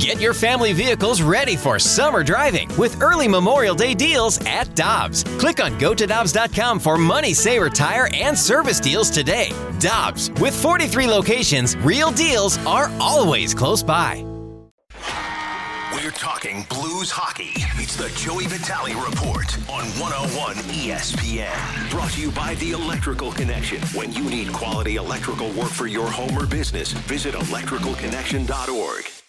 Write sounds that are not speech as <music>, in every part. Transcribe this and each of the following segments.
Get your family vehicles ready for summer driving with early Memorial Day deals at Dobbs. Click on gotodobbs.com for money saver tire and service deals today. Dobbs, with 43 locations, real deals are always close by. We're talking blues hockey. It's the Joey Vitale Report on 101 ESPN. Brought to you by The Electrical Connection. When you need quality electrical work for your home or business, visit electricalconnection.org.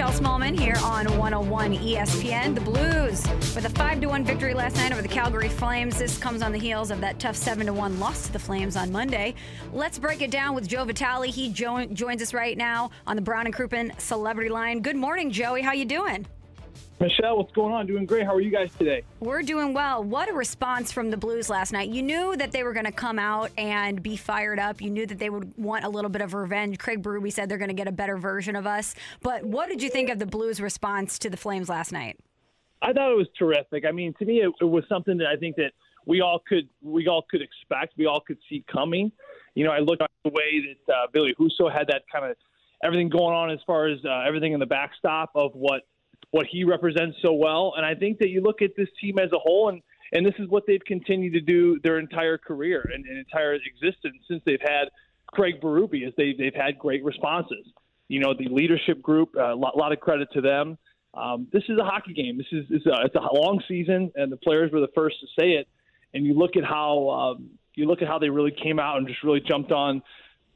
Michelle Smallman here on 101 ESPN. The Blues with a 5 1 victory last night over the Calgary Flames. This comes on the heels of that tough 7 1 loss to the Flames on Monday. Let's break it down with Joe Vitale. He jo- joins us right now on the Brown and Crouppen Celebrity Line. Good morning, Joey. How you doing? Michelle, what's going on? Doing great. How are you guys today? We're doing well. What a response from the Blues last night. You knew that they were going to come out and be fired up. You knew that they would want a little bit of revenge. Craig Berube said they're going to get a better version of us. But what did you think of the Blues' response to the Flames last night? I thought it was terrific. I mean, to me, it, it was something that I think that we all could we all could expect. We all could see coming. You know, I look at the way that uh, Billy Husso had that kind of everything going on as far as uh, everything in the backstop of what what he represents so well. And I think that you look at this team as a whole, and and this is what they've continued to do their entire career and, and entire existence since they've had Craig Berube, is they they've had great responses. You know, the leadership group, a uh, lot, lot, of credit to them. Um, this is a hockey game. This is it's a, it's a long season, and the players were the first to say it. And you look at how um, you look at how they really came out and just really jumped on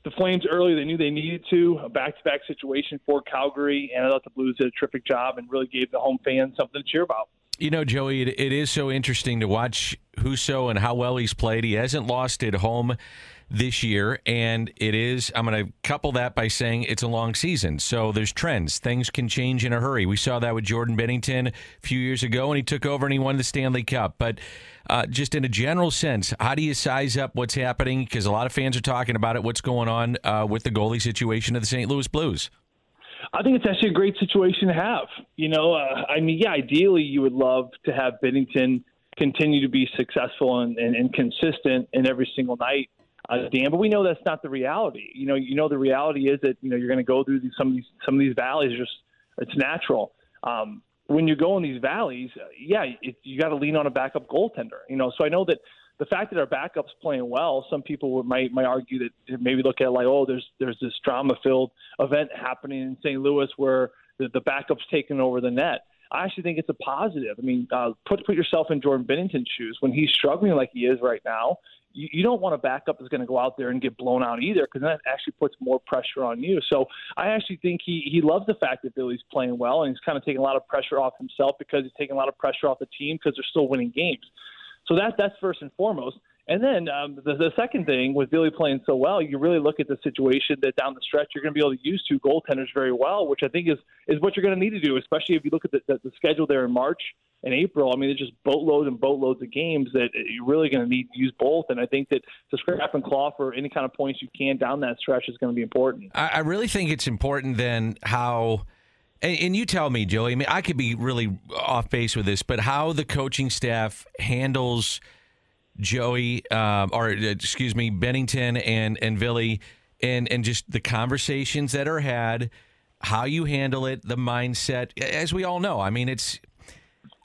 the Flames early. They knew they needed to a back-to-back situation for Calgary, and I thought the Blues did a terrific job and really gave the home fans something to cheer about. You know, Joey, it, it is so interesting to watch Husso and how well he's played. He hasn't lost at home this year, and it is. I'm going to couple that by saying it's a long season, so there's trends. Things can change in a hurry. We saw that with Jordan Binnington a few years ago, and he took over and he won the Stanley Cup, but uh, just in a general sense, how do you size up what's happening? Because a lot of fans are talking about it. What's going on uh, with the goalie situation of the St. Louis Blues? I think it's actually a great situation to have. You know, uh, I mean, yeah, ideally you would love to have Binnington continue to be successful and, and, and consistent in every single night, uh, Dan. But we know that's not the reality. You know, you know the reality is that you know you're going to go through these, some of these some of these valleys. Just it's natural. Um, when you go in these valleys, uh, yeah, it, you got to lean on a backup goaltender. You know, so I know that the fact that our backup's playing well, some people might might argue that maybe look at like, oh, there's there's this drama-filled event happening in St. Louis where the, the backup's taking over the net. I actually think it's a positive. I mean, uh, put put yourself in Jordan Binnington's shoes when he's struggling like he is right now you, you don't want a backup that's going to go out there and get blown out either, because that actually puts more pressure on you. So I actually think he he loves the fact that Billy's playing well, and he's kind of taking a lot of pressure off himself because he's taking a lot of pressure off the team because they're still winning games. So that that's first and foremost. And then um, the, the second thing with Billy playing so well, you really look at the situation that down the stretch you're going to be able to use two goaltenders very well, which I think is is what you're going to need to do, especially if you look at the, the, the schedule there in March and April. I mean, it's just boatloads and boatloads of games that you're really going to need to use both. And I think that to scrap and claw for any kind of points you can down that stretch is going to be important. I, I really think it's important then how. And, you tell me, Joey. I mean, I could be really off base with this, but how the coaching staff handles Joey, uh, or excuse me, Binnington and and Billy, and and just the conversations that are had, how you handle it, the mindset. As we all know, I mean, it's.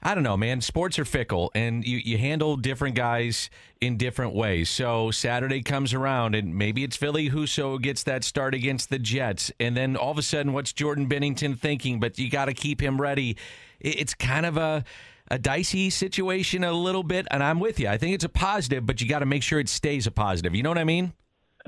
I don't know, man. Sports are fickle, and you, you handle different guys in different ways. So Saturday comes around, and maybe it's Ville Husso gets that start against the Jets, and then all of a sudden, what's Jordan Binnington thinking? But you got to keep him ready. It's kind of a a dicey situation a little bit, and I'm with you. I think it's a positive, but you got to make sure it stays a positive. You know what I mean?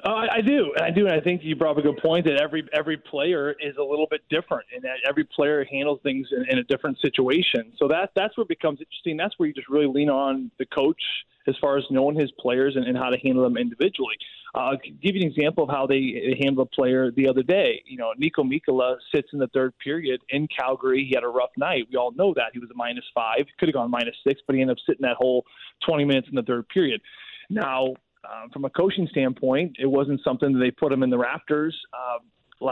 Uh, I do, and I do, and I think you brought up a good point that every every player is a little bit different, and that every player handles things in, in a different situation. So that that's where it becomes interesting. That's where you just really lean on the coach as far as knowing his players and, and how to handle them individually. Uh, I'll give you an example of how they handled a player the other day. You know, Niko Mikkola sits in the third period in Calgary. He had a rough night. We all know that. He was a minus five. He Could have gone minus six, but he ended up sitting that whole 20 minutes in the third period. Now, uh, from a coaching standpoint, it wasn't something that they put him in the Raptors. Uh,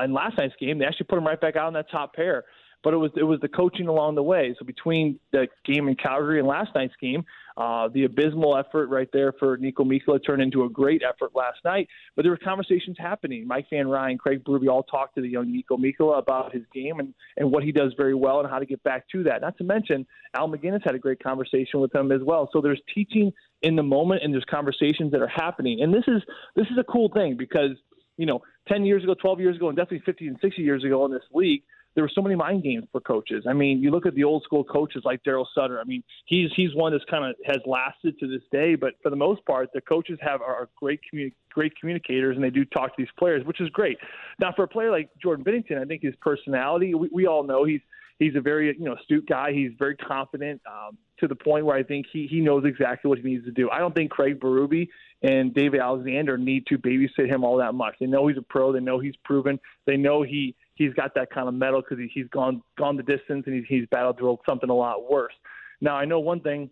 in last night's game, they actually put him right back out in that top pair. but it was it was the coaching along the way. So between the game in Calgary and last night's game, uh, the abysmal effort right there for Niko Mikkola turned into a great effort last night. But there were conversations happening. Mike Van Ryn, Craig Berube all talked to the young Niko Mikkola about his game and, and what he does very well and how to get back to that. Not to mention, Al MacInnis had a great conversation with him as well. So there's teaching in the moment and there's conversations that are happening. And this is this is a cool thing because, you know, 10 years ago, 12 years ago, and definitely 50 and 60 years ago in this league – there were so many mind games for coaches. I mean, you look at the old school coaches like Darryl Sutter. I mean, he's he's one that's kind of has lasted to this day. But for the most part, the coaches have are great communi- great communicators, and they do talk to these players, which is great. Now, for a player like Jordan Binnington, I think his personality. We, we all know he's he's a very you know astute guy. He's very confident um, to the point where I think he he knows exactly what he needs to do. I don't think Craig Berube and David Alexander need to babysit him all that much. They know he's a pro. They know he's proven. They know he he's got that kind of metal because he, he's gone gone the distance and he's, he's battled through something a lot worse. Now I know one thing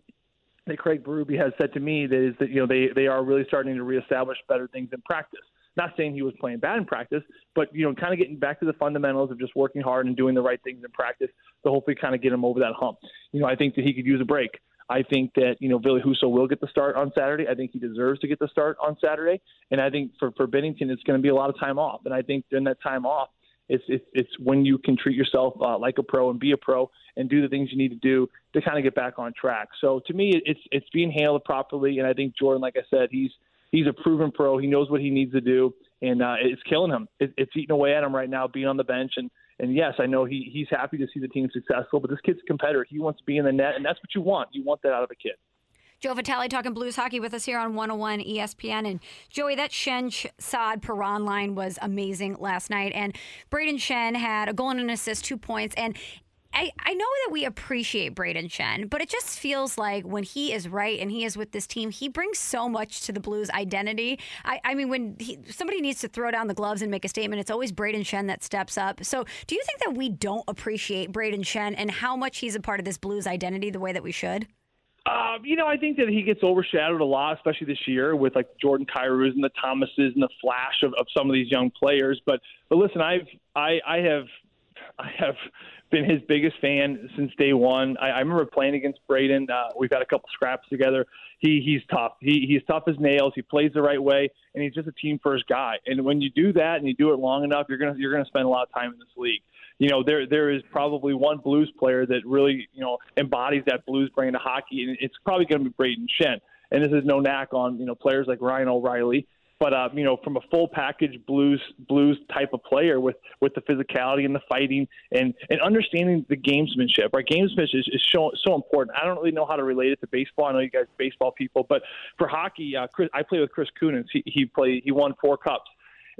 that Craig Berube has said to me that is that you know they they are really starting to reestablish better things in practice. Not saying he was playing bad in practice, but you know, kind of getting back to the fundamentals of just working hard and doing the right things in practice to hopefully kind of get him over that hump. You know, I think that he could use a break. I think that you know Ville Husso will get the start on Saturday. I think he deserves to get the start on Saturday, and I think for for Binnington, it's going to be a lot of time off. And I think during that time off, it's it's, it's when you can treat yourself uh, like a pro and be a pro and do the things you need to do to kind of get back on track. So to me, it's it's being handled properly, and I think Jordan, like I said, he's he's a proven pro. He knows what he needs to do, and uh, it's killing him. It, it's eating away at him right now, being on the bench. And and yes, I know he he's happy to see the team successful, but this kid's a competitor. He wants to be in the net, and that's what you want. You want that out of a kid. Joe Vitale talking Blues hockey with us here on 101 ESPN. And Joey, that Schenn Saad Perron line was amazing last night. And Brayden Schenn had a goal and an assist, two points. And I, I know that we appreciate Brayden Schenn, but it just feels like when he is right and he is with this team, he brings so much to the Blues identity. I, I mean, when he, somebody needs to throw down the gloves and make a statement, it's always Brayden Schenn that steps up. So do you think that we don't appreciate Brayden Schenn and how much he's a part of this Blues identity the way that we should? Um, you know, I think that he gets overshadowed a lot, especially this year with like Jordan Kyrou's and the Thomases and the flash of, of some of these young players. But but listen, I've I, I have <laughs> I have been his biggest fan since day one. I, I remember playing against Brayden. Uh, we've had a couple scraps together. He he's tough. He he's tough as nails. He plays the right way, and he's just a team first guy. And when you do that and you do it long enough, you're gonna you're gonna spend a lot of time in this league you know, there there is probably one blues player that really, you know, embodies that blues brand of hockey, and it's probably going to be Brayden Schenn. And this is no knack on, you know, players like Ryan O'Reilly, but uh, you know, from a full package blues blues type of player with with the physicality and the fighting and and understanding the gamesmanship. Right, gamesmanship is, is so so important. I don't really know how to relate it to baseball. I know you guys baseball people, but for hockey, uh, Chris, I play with Chris Kunitz. He he played he won four cups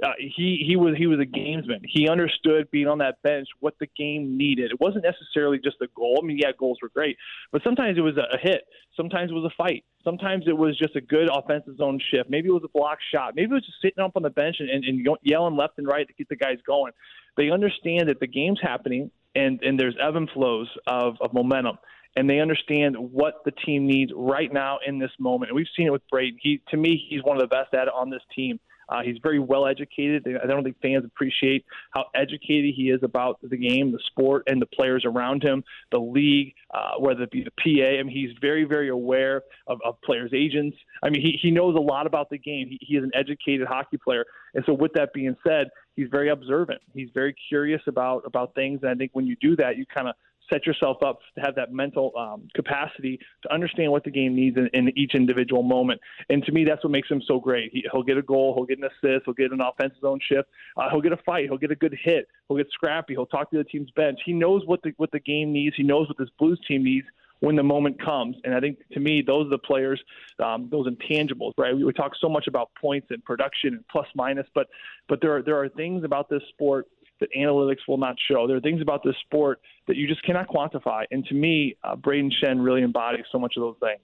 uh, he he was he was a gamesman. He understood being on that bench what the game needed. It wasn't necessarily just a goal. I mean, yeah, goals were great, but sometimes it was a, hit. Sometimes it was a fight. Sometimes it was just a good offensive zone shift. Maybe it was a block shot. Maybe it was just sitting up on the bench and, and, and yelling left and right to keep the guys going. They understand that the game's happening and and there's ebb and flows of, of momentum and they understand what the team needs right now in this moment. And we've seen it with Brayden. He, to me, he's one of the best at it on this team. Uh, he's very well educated. I don't think fans appreciate how educated he is about the game, the sport, and the players around him, the league, uh, whether it be the PA. I mean, he's very, very aware of, of players' agents. I mean, he, he knows a lot about the game. He, he is an educated hockey player. And so, with that being said, he's very observant. He's very curious about about things. And I think when you do that, you kind of set yourself up to have that mental um, capacity to understand what the game needs in, in, each individual moment. And to me, that's what makes him so great. He, will get a goal, he'll get an assist, he'll get an offensive zone shift, uh, he'll get a fight, he'll get a good hit, he'll get scrappy, he'll talk to the team's bench. He knows what the what the game needs. He knows what this Blues team needs when the moment comes. And I think to me, those are the players, um, those intangibles, right? We, we talk so much about points and production and plus minus, but but there are there are things about this sport that analytics will not show. There are things about this sport that you just cannot quantify. And to me, uh, Brayden Schenn really embodies so much of those things.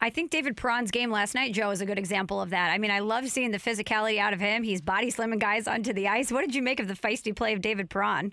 I think David Perron's game last night, Joe, is a good example of that. I mean, I love seeing the physicality out of him. He's body slamming guys onto the ice. What did you make of the feisty play of David Perron?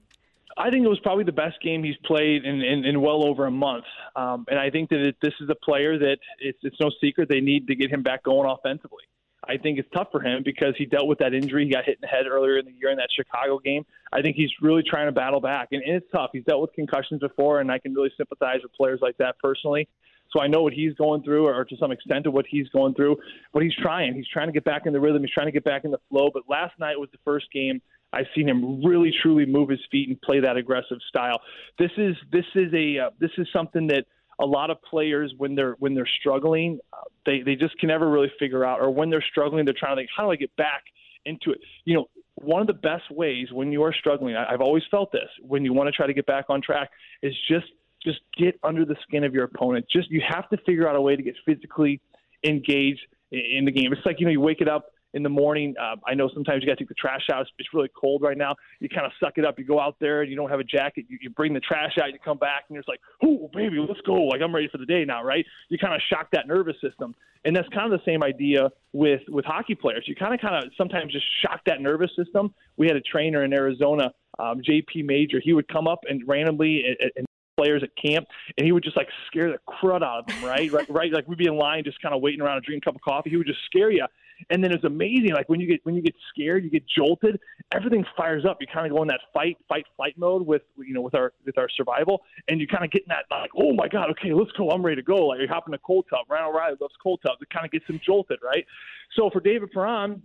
I think it was probably the best game he's played in, in, in well over a month. Um, and I think that it, this is a player that it's, it's no secret they need to get him back going offensively. I think it's tough for him because he dealt with that injury. He got hit in the head earlier in the year in that Chicago game. I think he's really trying to battle back, and, it's tough. He's dealt with concussions before, and I can really sympathize with players like that personally. So I know what he's going through, or to some extent of what he's going through. But he's trying. He's trying to get back in the rhythm. He's trying to get back in the flow. But last night was the first game I've seen him really, truly move his feet and play that aggressive style. This is this is a uh, this is something that a lot of players when they're when they're struggling, uh, they they just can never really figure out, or when they're struggling, they're trying to think, how do I get back into it? You know, one of the best ways when you are struggling, I, I've always felt this, when you want to try to get back on track, is just just get under the skin of your opponent. Just you have to figure out a way to get physically engaged in the game. It's like you know you wake it up in the morning. Uh, I know sometimes you got to take the trash out. It's, it's really cold right now. You kind of suck it up. You go out there and you don't have a jacket. You, you bring the trash out. You come back and you're just like, "Oh, baby, let's go!" Like I'm ready for the day now, right? You kind of shock that nervous system, and that's kind of the same idea with with hockey players. You kind of kind of sometimes just shock that nervous system. We had a trainer in Arizona, um, JP Major. He would come up and randomly and players at camp, and he would just like scare the crud out of them, right? right, right. Like we'd be in line, just kind of waiting around, a cup of coffee. He would just scare you, and then it's amazing. Like when you get when you get scared, you get jolted, everything fires up. You kind of go in that fight, fight, flight mode with you know with our with our survival, and you kind of get in that like, oh my god, okay, let's go, I'm ready to go. Like you hop in a cold tub. Ryan O'Reilly loves cold tubs. It kind of gets him jolted, right? So for David Perron,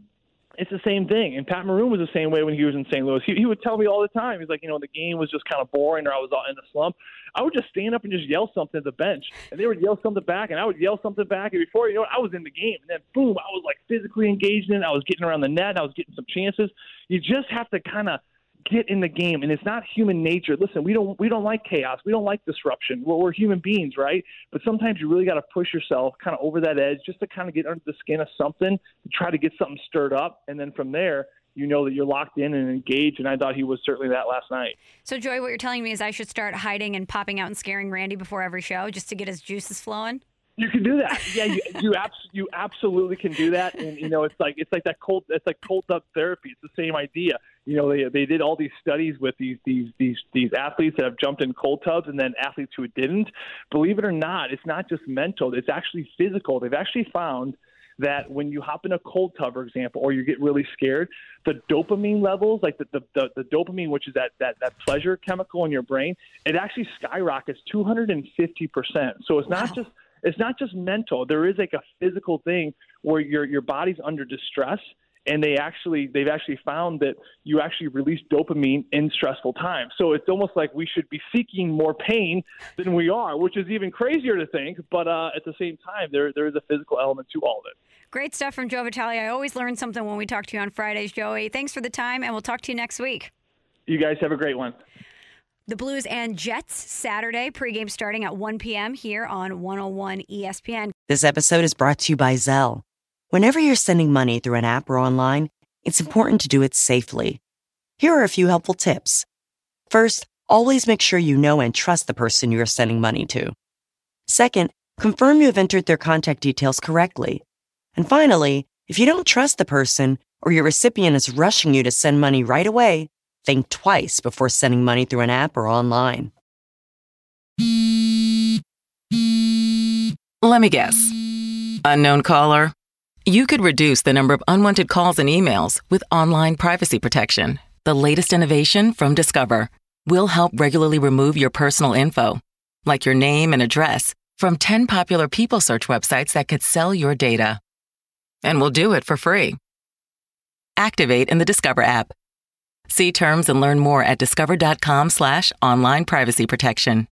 it's the same thing. And Pat Maroon was the same way when he was in St. Louis. He, he would tell me all the time. He's like, you know, the game was just kind of boring or I was in a slump. I would just stand up and just yell something at the bench. And they would yell something back and I would yell something back. And before you know it, I was in the game. And then boom, I was like physically engaged in it. I was getting around the net. I was getting some chances. You just have to kind of – get in the game and it's not human nature. Listen we don't we don't like chaos. We don't like disruption. We're, we're human beings right? But sometimes you really got to push yourself kind of over that edge just to kind of get under the skin of something to try to get something stirred up. And then from there you know that you're locked in and engaged and i thought he was certainly that last night. So joy what you're telling me is i should start hiding and popping out and scaring randy before every show just to get his juices flowing you can do that. Yeah, you you, abs- you absolutely can do that. And you know, it's like it's like that cold it's like cold tub therapy. It's the same idea. You know, they they did all these studies with these these these these athletes that have jumped in cold tubs and then athletes who didn't. Believe it or not, it's not just mental, it's actually physical. They've actually found that when you hop in a cold tub, for example, or you get really scared, the dopamine levels, like the, the, the, the, dopamine, which is that, that, that pleasure chemical in your brain, it actually skyrockets 250%. So it's not wow. just it's not just mental. There is like a physical thing where your your body's under distress and they actually they've actually found that you actually release dopamine in stressful times. So it's almost like we should be seeking more pain than we are, which is even crazier to think. But uh, at the same time, there there is a physical element to all of it. Great stuff from Joe Vitale. I always learn something when we talk to you on Fridays, Joey. Thanks for the time, and we'll talk to you next week. You guys have a great one. The Blues and Jets Saturday pregame starting at 1 p.m. here on 101 ESPN. This episode is brought to you by Zelle. Whenever you're sending money through an app or online, it's important to do it safely. Here are a few helpful tips. First, always make sure you know and trust the person you are sending money to. Second, confirm you have entered their contact details correctly. And finally, if you don't trust the person or your recipient is rushing you to send money right away, Think twice before sending money through an app or online. Let me guess. Unknown caller? You could reduce the number of unwanted calls and emails with online privacy protection. The latest innovation from Discover will help regularly remove your personal info, like your name and address, from 10 popular people search websites that could sell your data. And we'll do it for free. Activate in the Discover app See terms and learn more at discover.com slash online privacy protection.